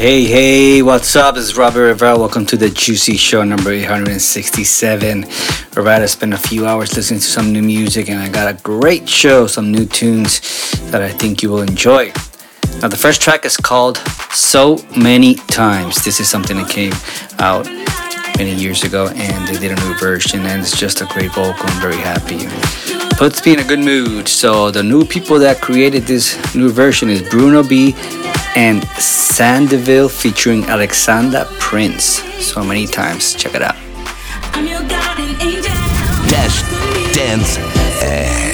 Hey, hey, what's up? This is Robert Rivera. Welcome to the Juicy Show number 867. We're about to spend a few hours listening to some new music, and I got a great show, some new tunes that I think you will enjoy. Now, the first track is called So Many Times. This is something that came out many years ago, and they did a new version, and it's just a great vocal. I'm very happy. Puts me in a good mood. So, the new people that created this new version is Bruno B and Sandeville featuring Alexandra Prince. So many times. Check it out. Dash Dance I'm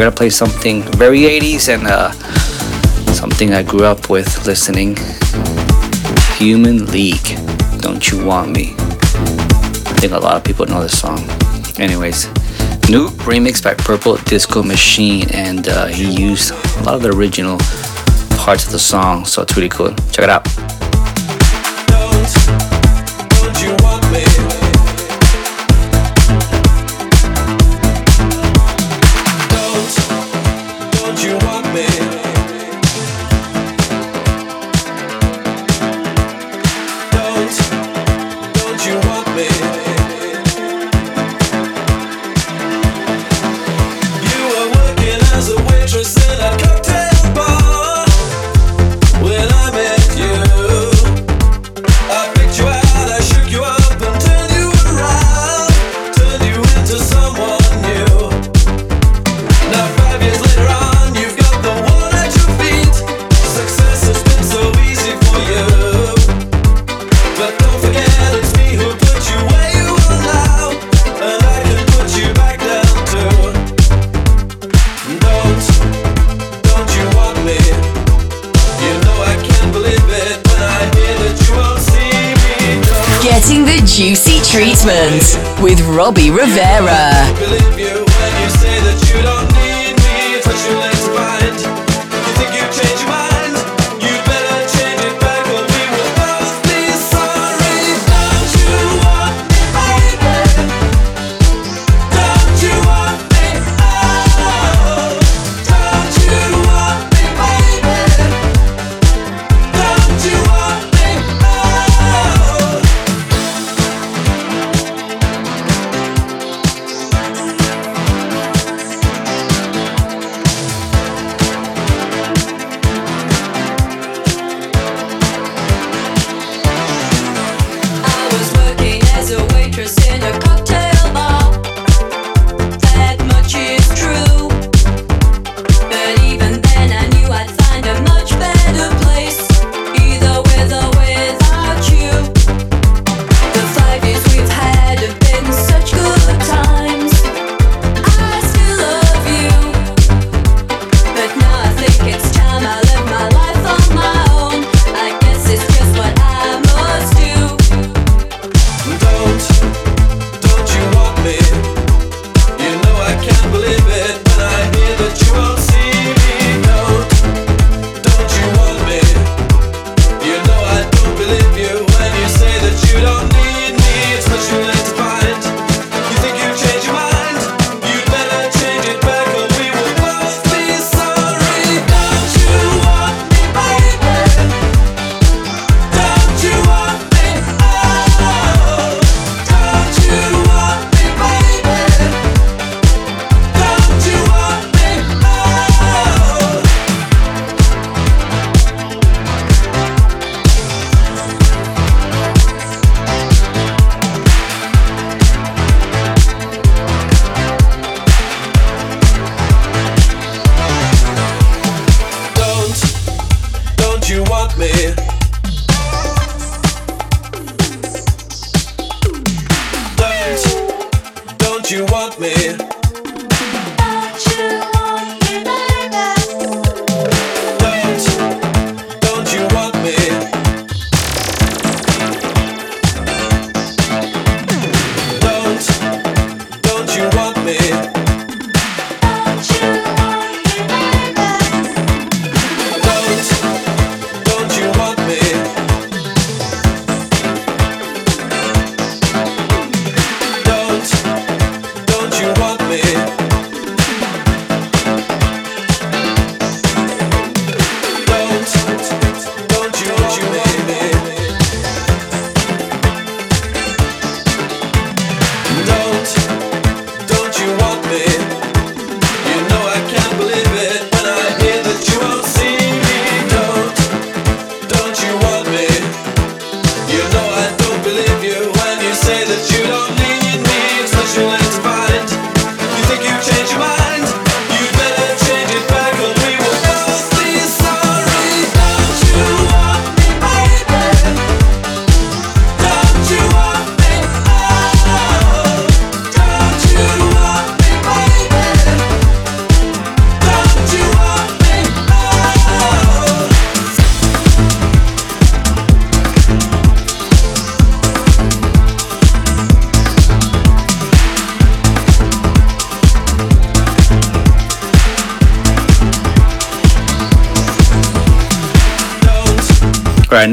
gonna play something very 80s and uh, something I grew up with listening. Human League, Don't You Want Me? I think a lot of people know this song. Anyways, new remix by Purple Disco Machine, and uh, he used a lot of the original parts of the song, so it's really cool. Check it out.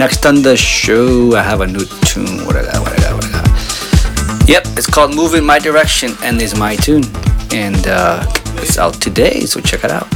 Next on the show, I have a new tune. What I got, what I got, what I got. Yep, it's called Move in My Direction and it's my tune. And uh, it's out today, so check it out.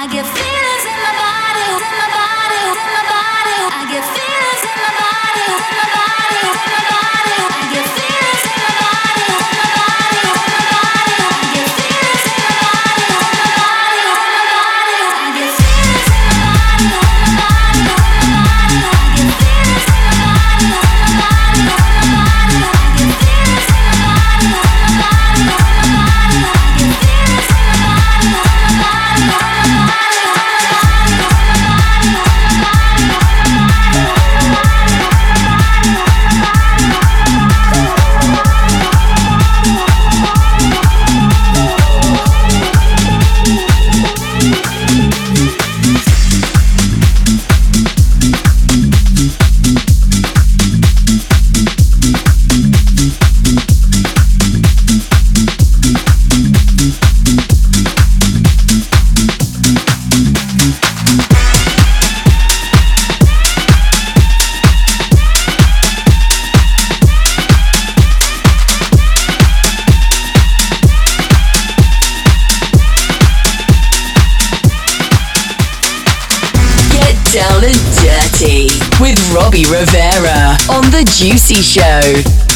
I get. Juicy Show.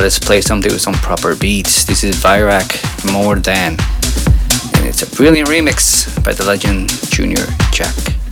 Let's play something with some proper beats. This is Virak More Than, and it's a brilliant remix by the legend Junior Jack.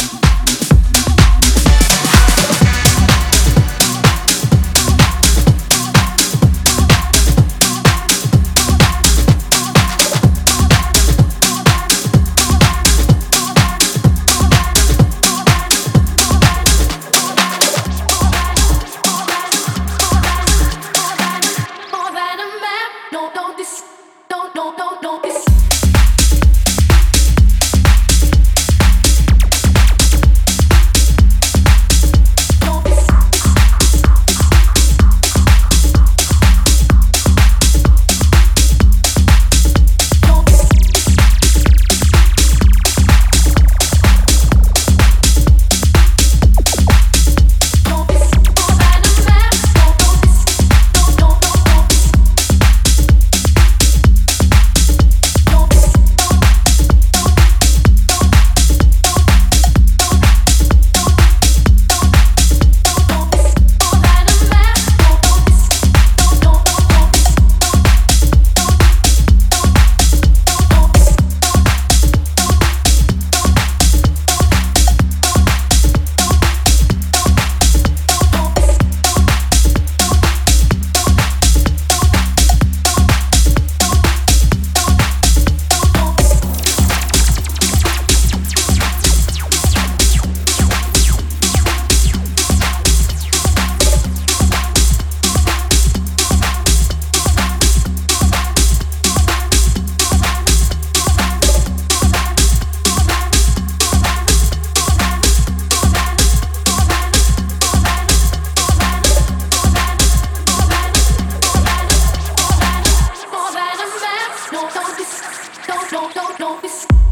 always.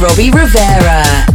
Robbie Rivera.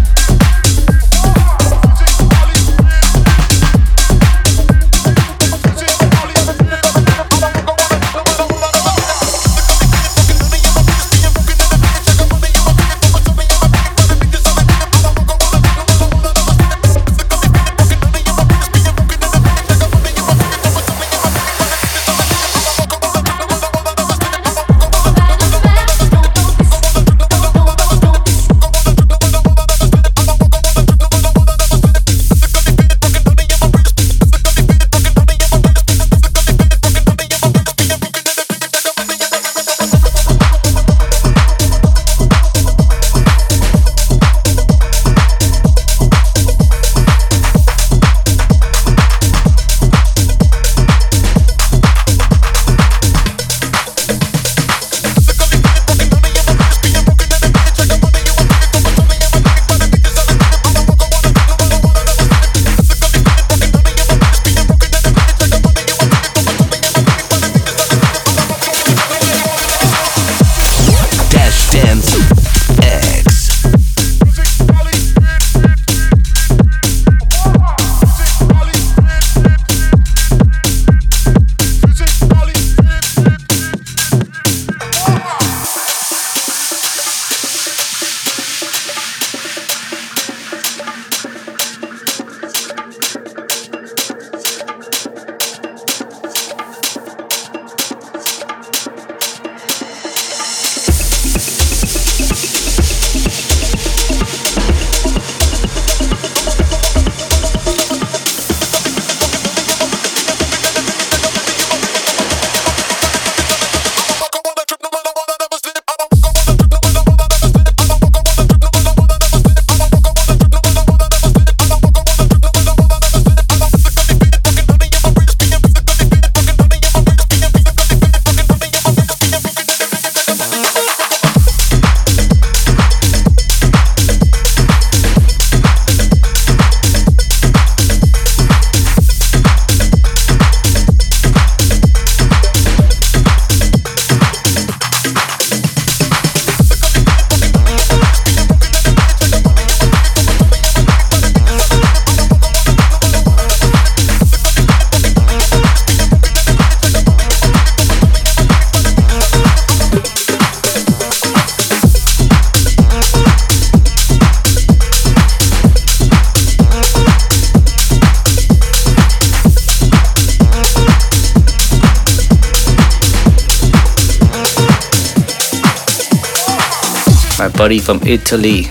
Buddy from Italy,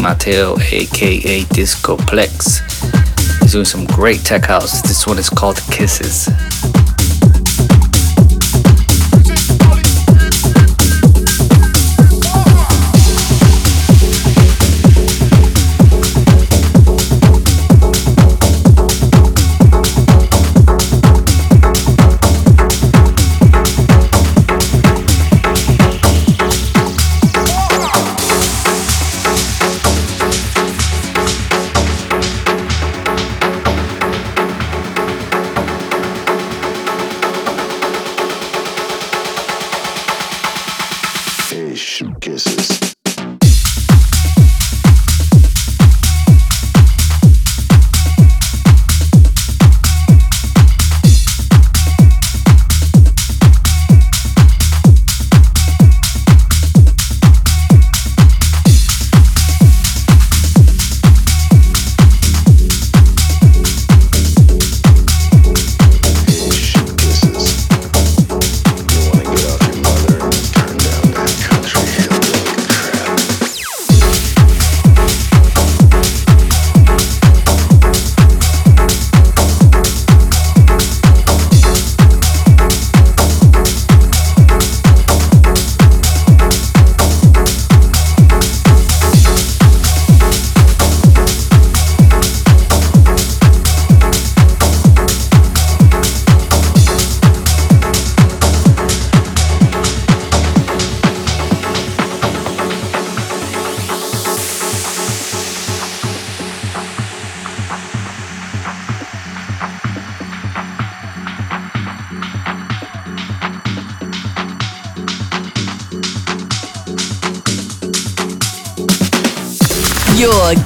Matteo, aka Discoplex. He's doing some great tech house. This one is called Kisses.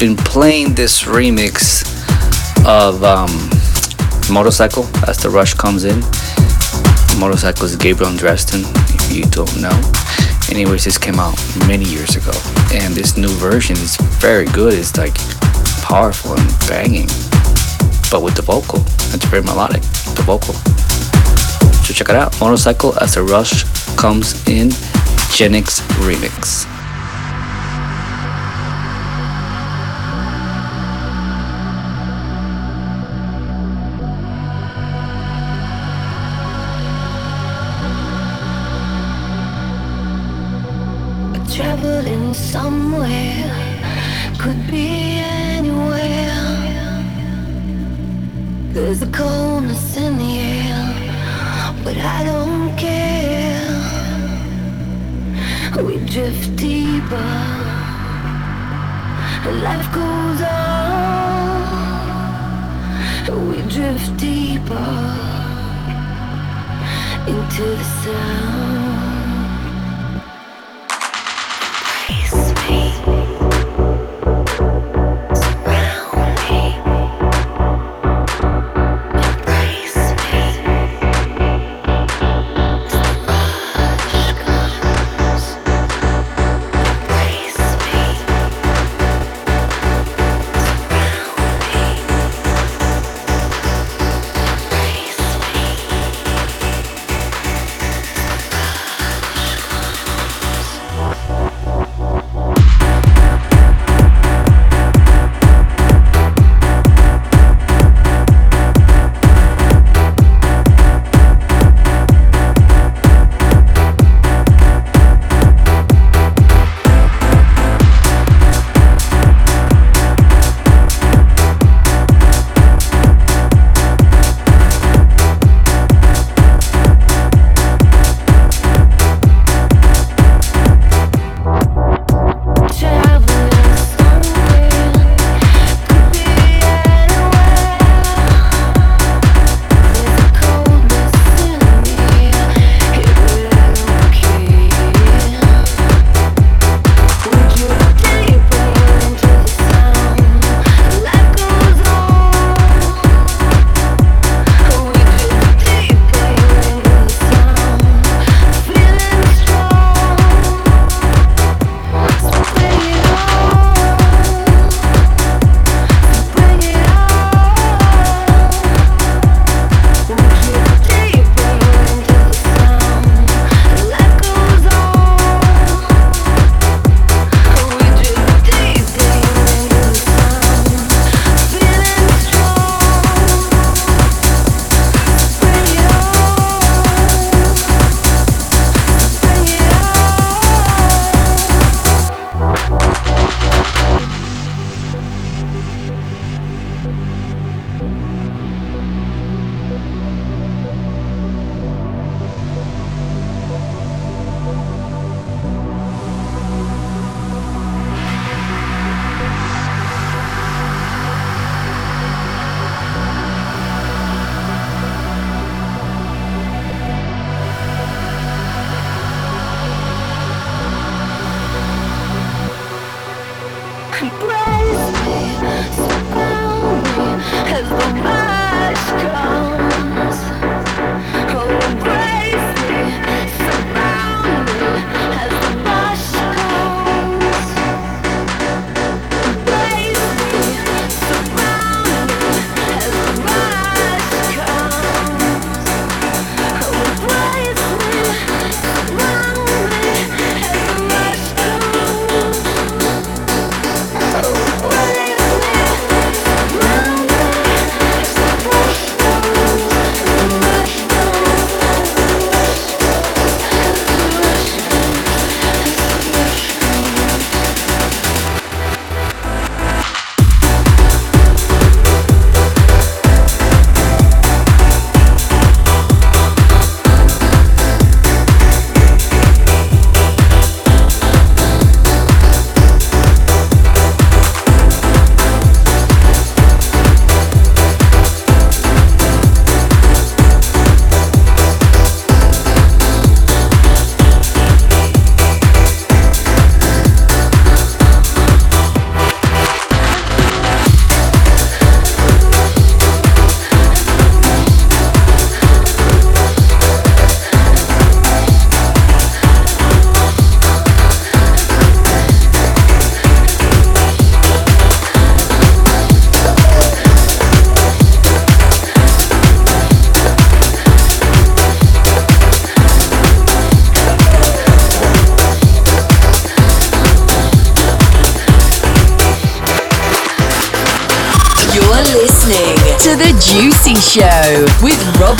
Been playing this remix of um, Motorcycle as the rush comes in. Motorcycle is Gabriel Dresden, if you don't know. Anyways, this came out many years ago, and this new version is very good. It's like powerful and banging, but with the vocal. It's very melodic, the vocal. So check it out. Motorcycle as the rush comes in. Genix remix.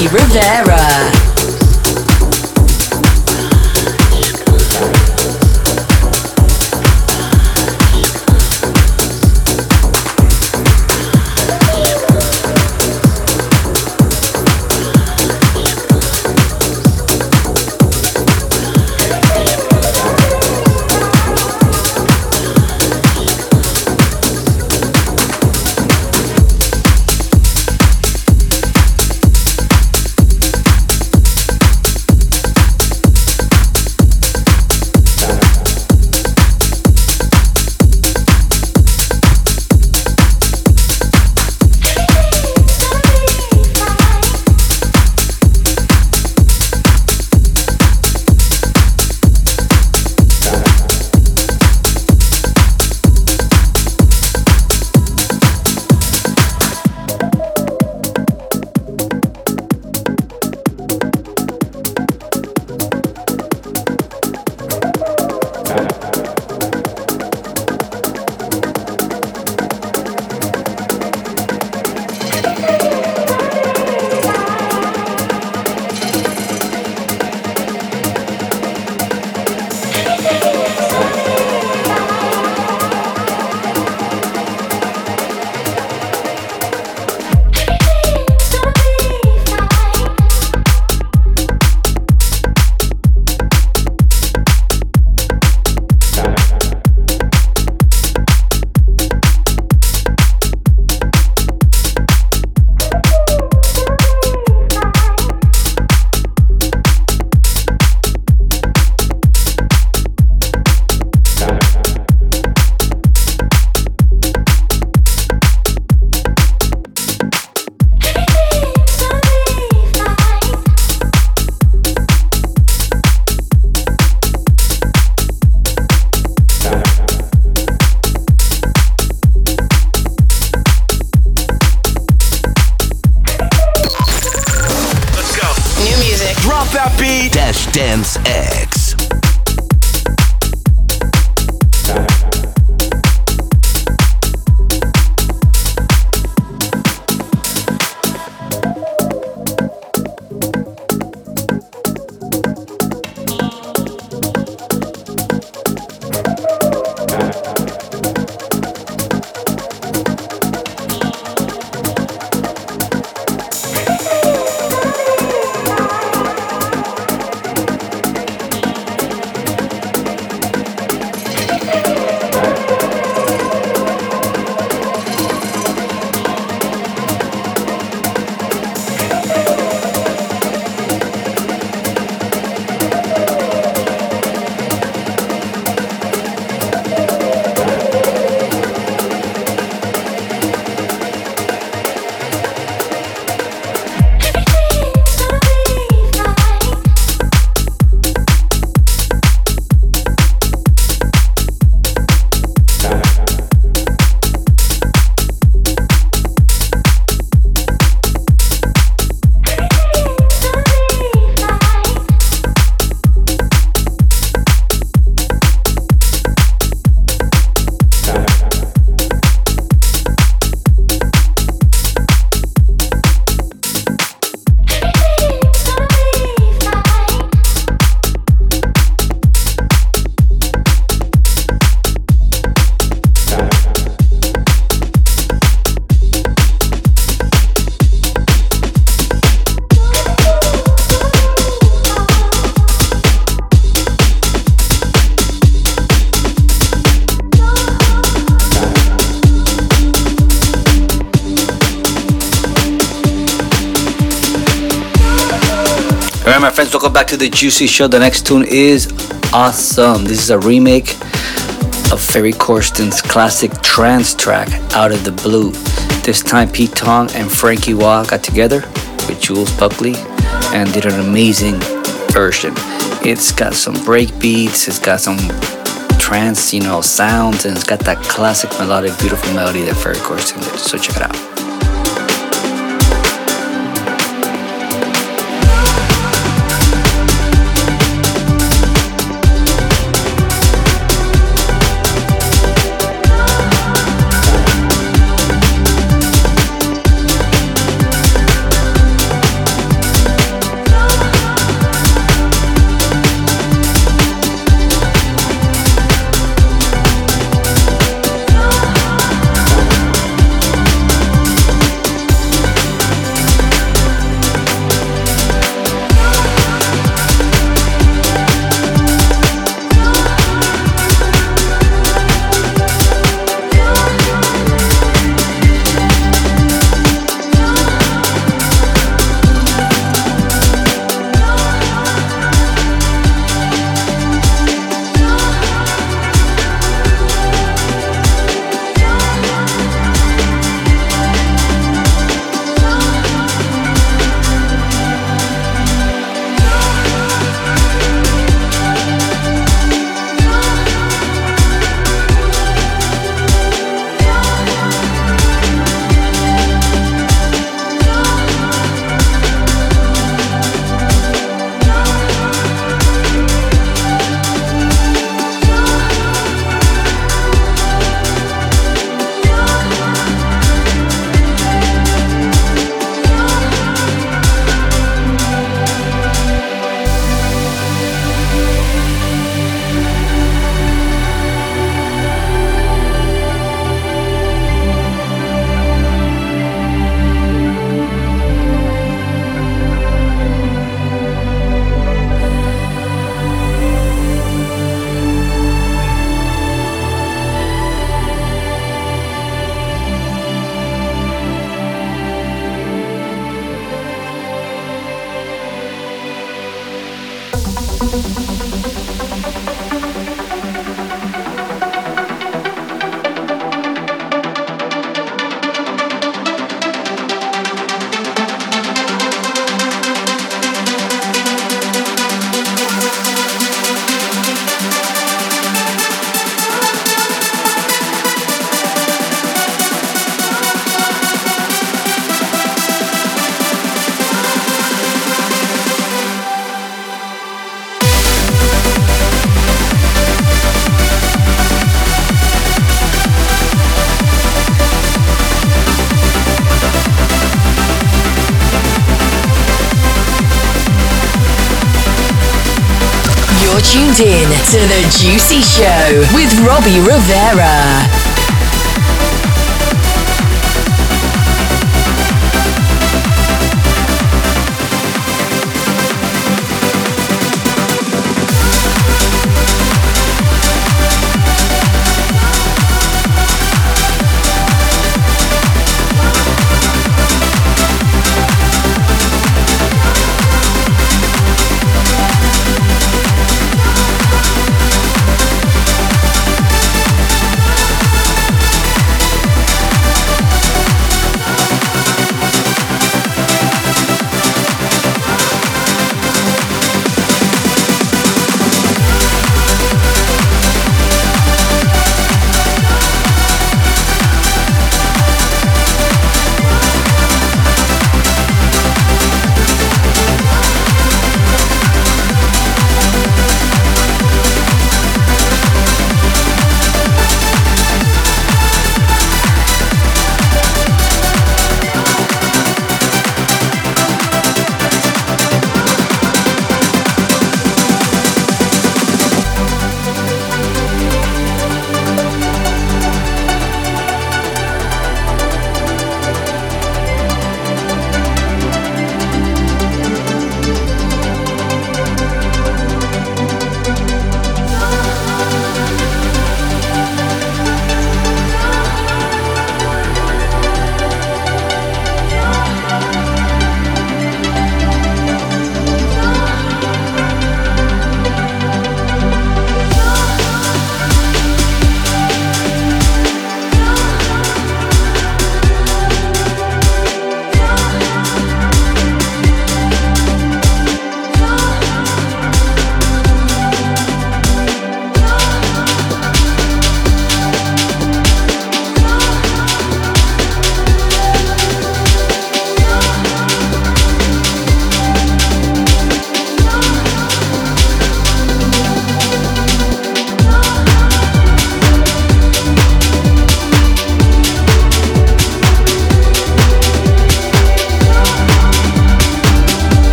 Rivera. Dance X. back to the Juicy Show. The next tune is awesome. This is a remake of Ferry Corsten's classic trance track, Out of the Blue. This time, Pete Tong and Frankie Wah got together with Jules Buckley and did an amazing version. It's got some break beats, it's got some trance, you know, sounds, and it's got that classic melodic, beautiful melody that Ferry Corsten did. So check it out. Tuned in to The Juicy Show with Robbie Rivera.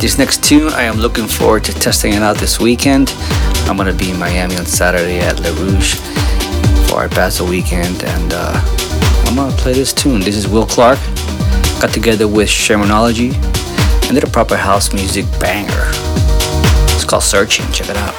This next tune, I am looking forward to testing it out this weekend. I'm gonna be in Miami on Saturday at Le Rouge for our Basel weekend, and uh, I'm gonna play this tune. This is Will Clarke. Got together with Sharonology and did a proper house music banger. It's called Searching. Check it out.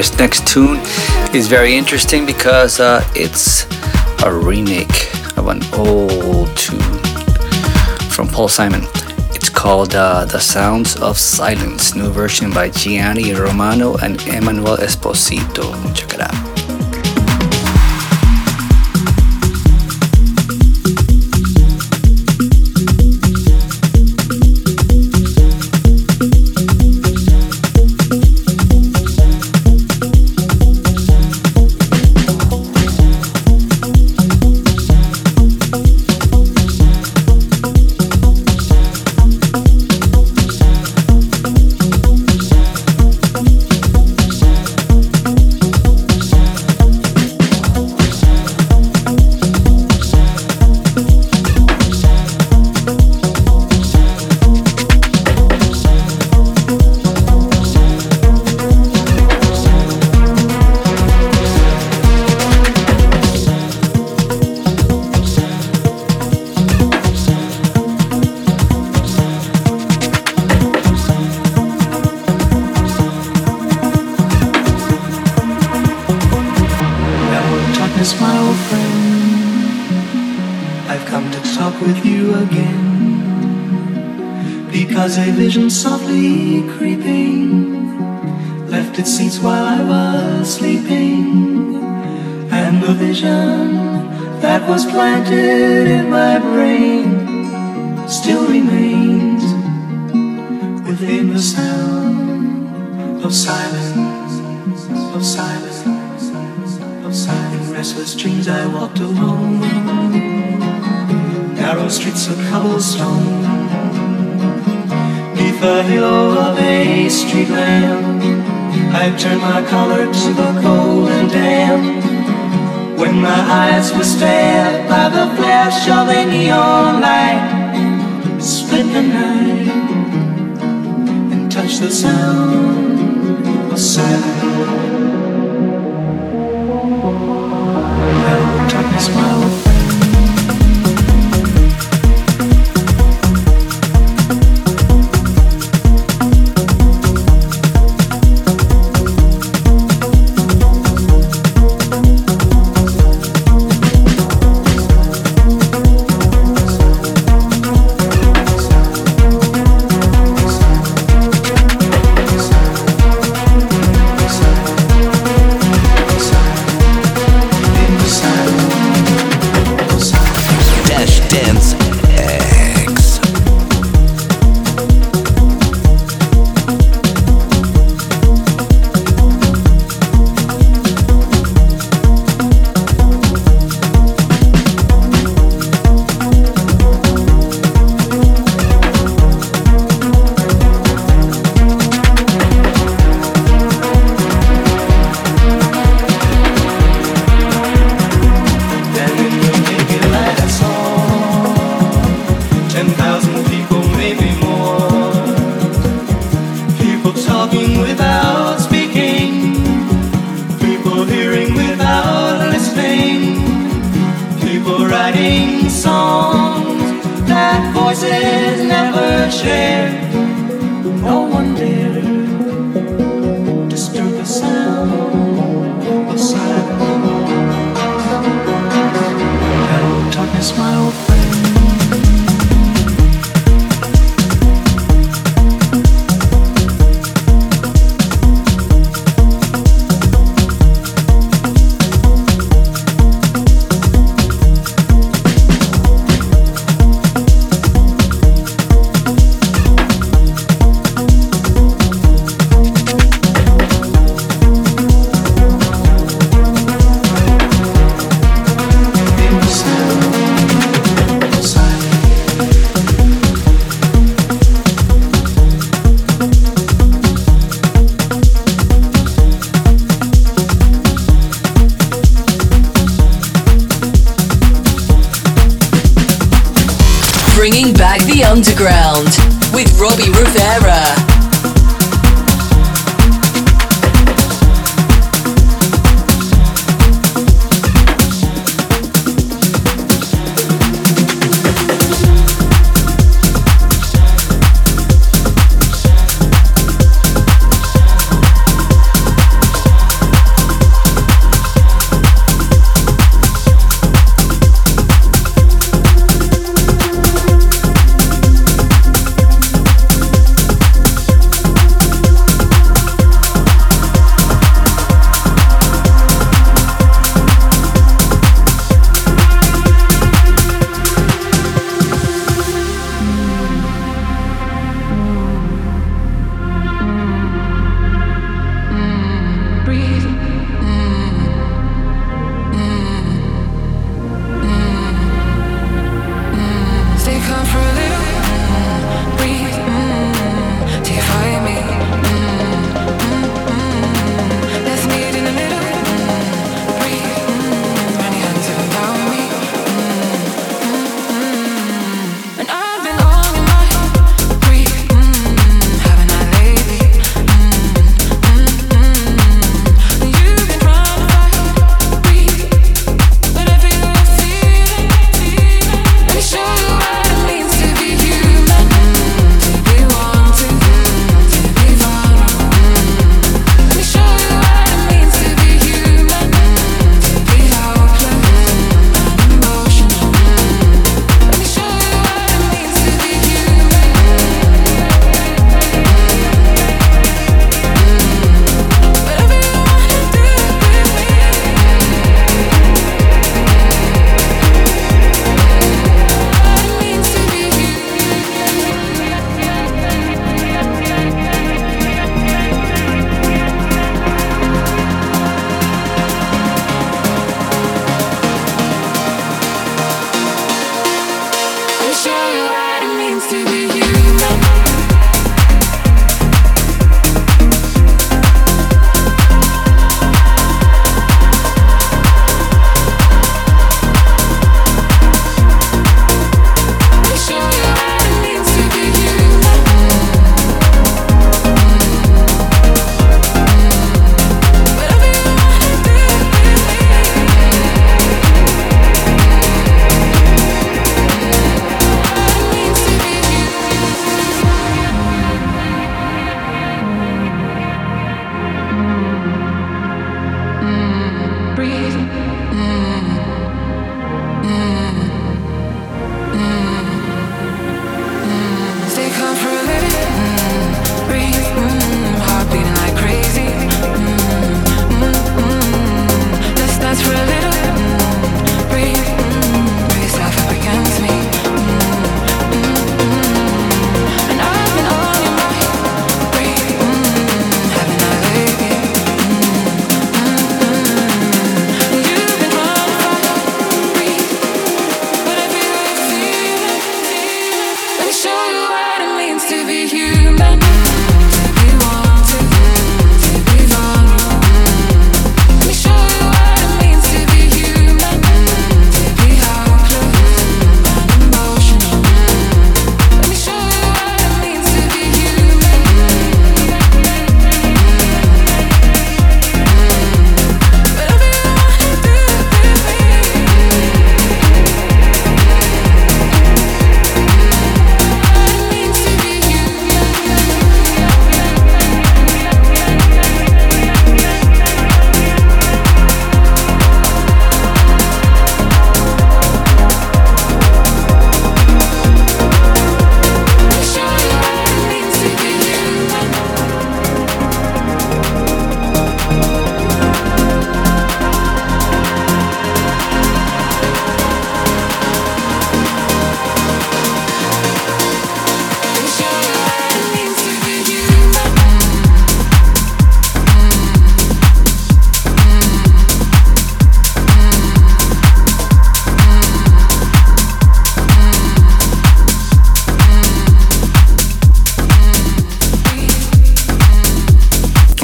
This next tune is very interesting because uh, it's a remake of an old tune from Paul Simon. It's called uh, The Sounds of Silence, new version by Gianni Romano and Emmanuel Esposito. Vision softly creeping left its seats while I was sleeping. And the vision that was planted in my brain still remains within the sound of silence, of silence, of silence. In restless dreams I walked alone, narrow streets of cobblestone, neath the of a street lamp. I turned my collar to the cold and damp. When my eyes were stared by the flash of a neon light, split the night and touched the sound of silence. Hello, darkness, my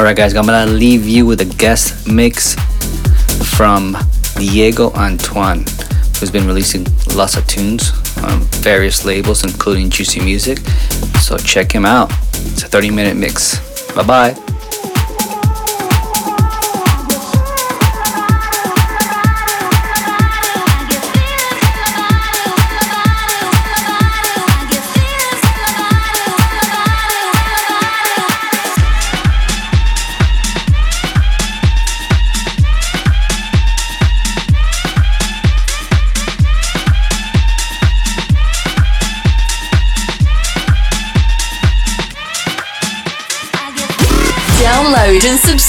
Alright, guys, I'm gonna leave you with a guest mix from Diego Antoine, who's been releasing lots of tunes on various labels, including Juicy Music. So check him out. It's a 30 minute mix. Bye bye.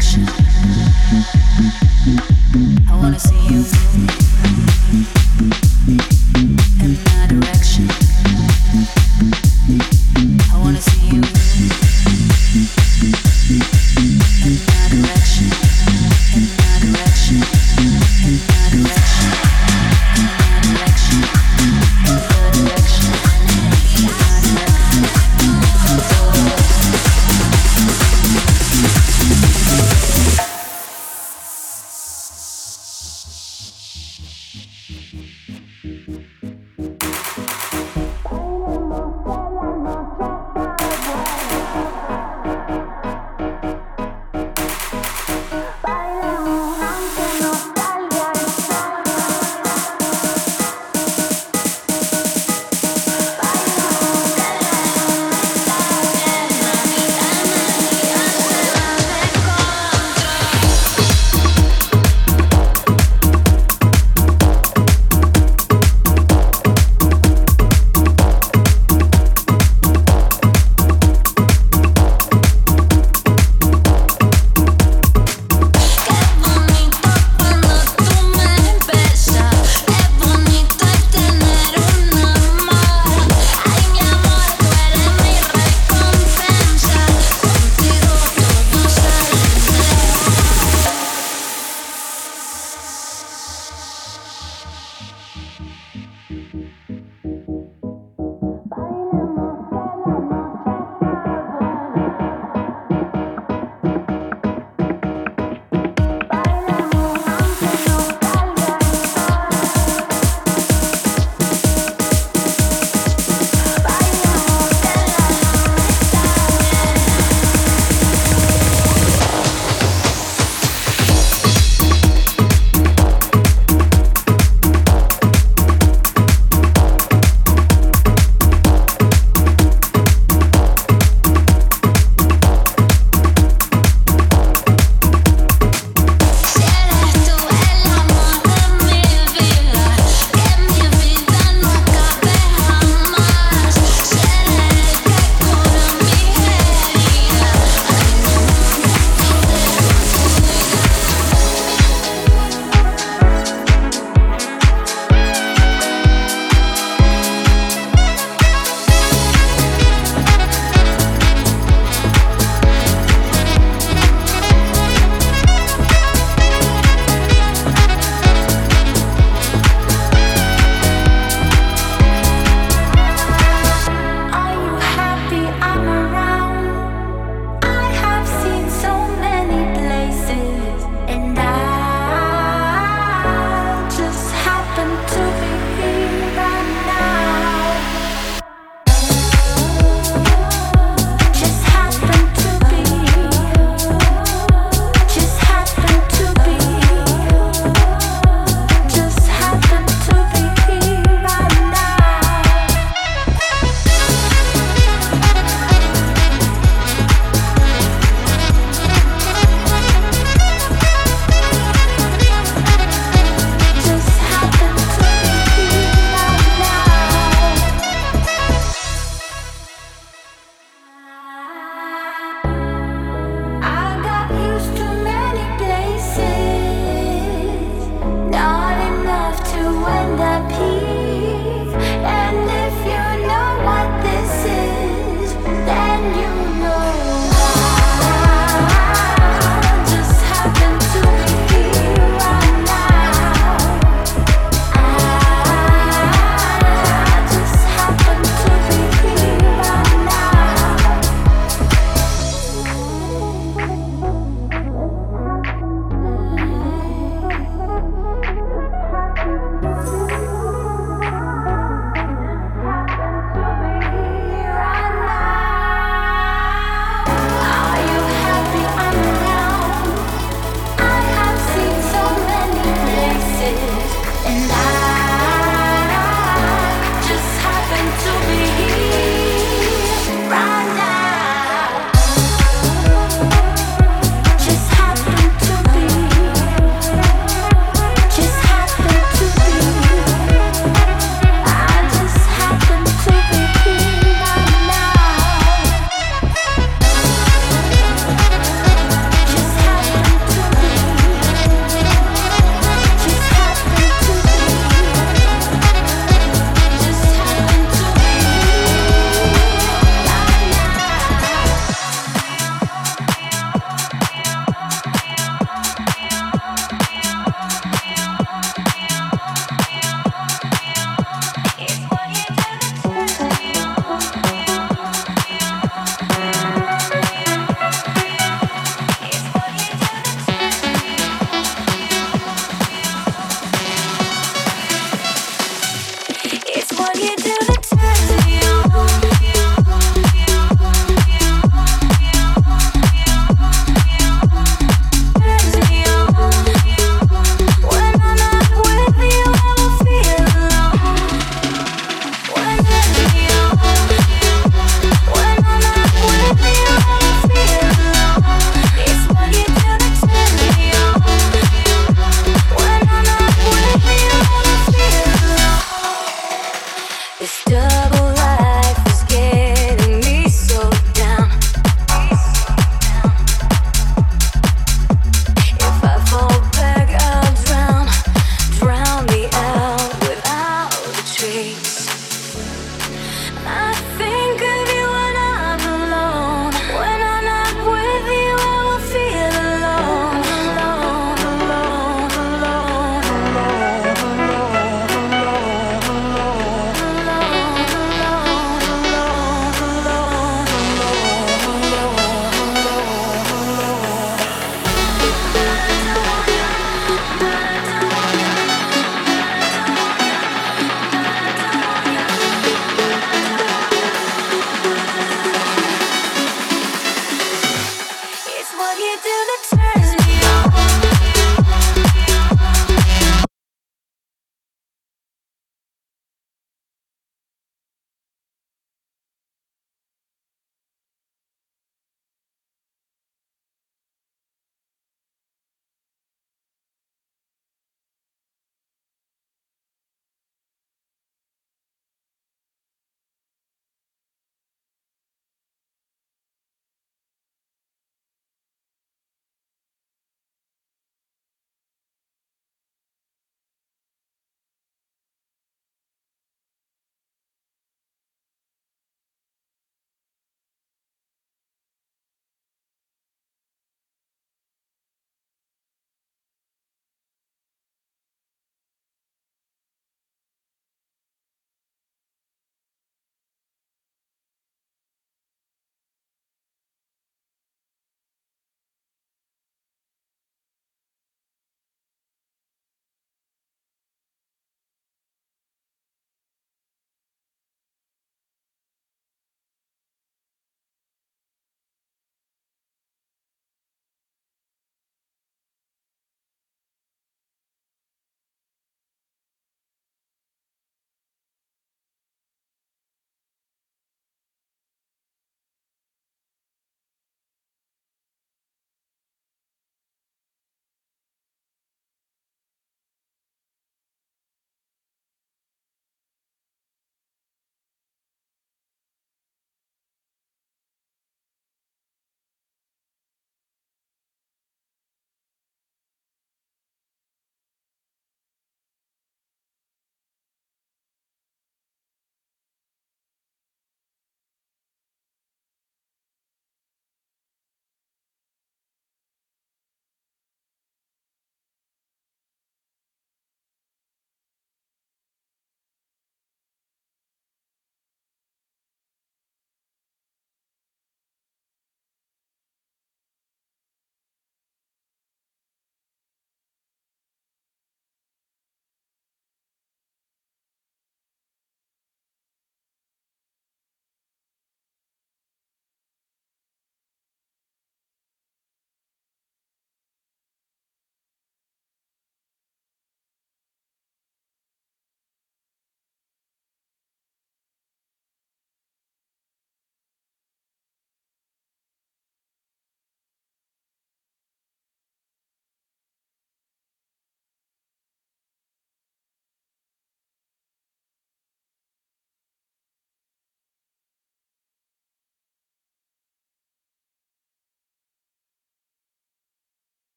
Connection.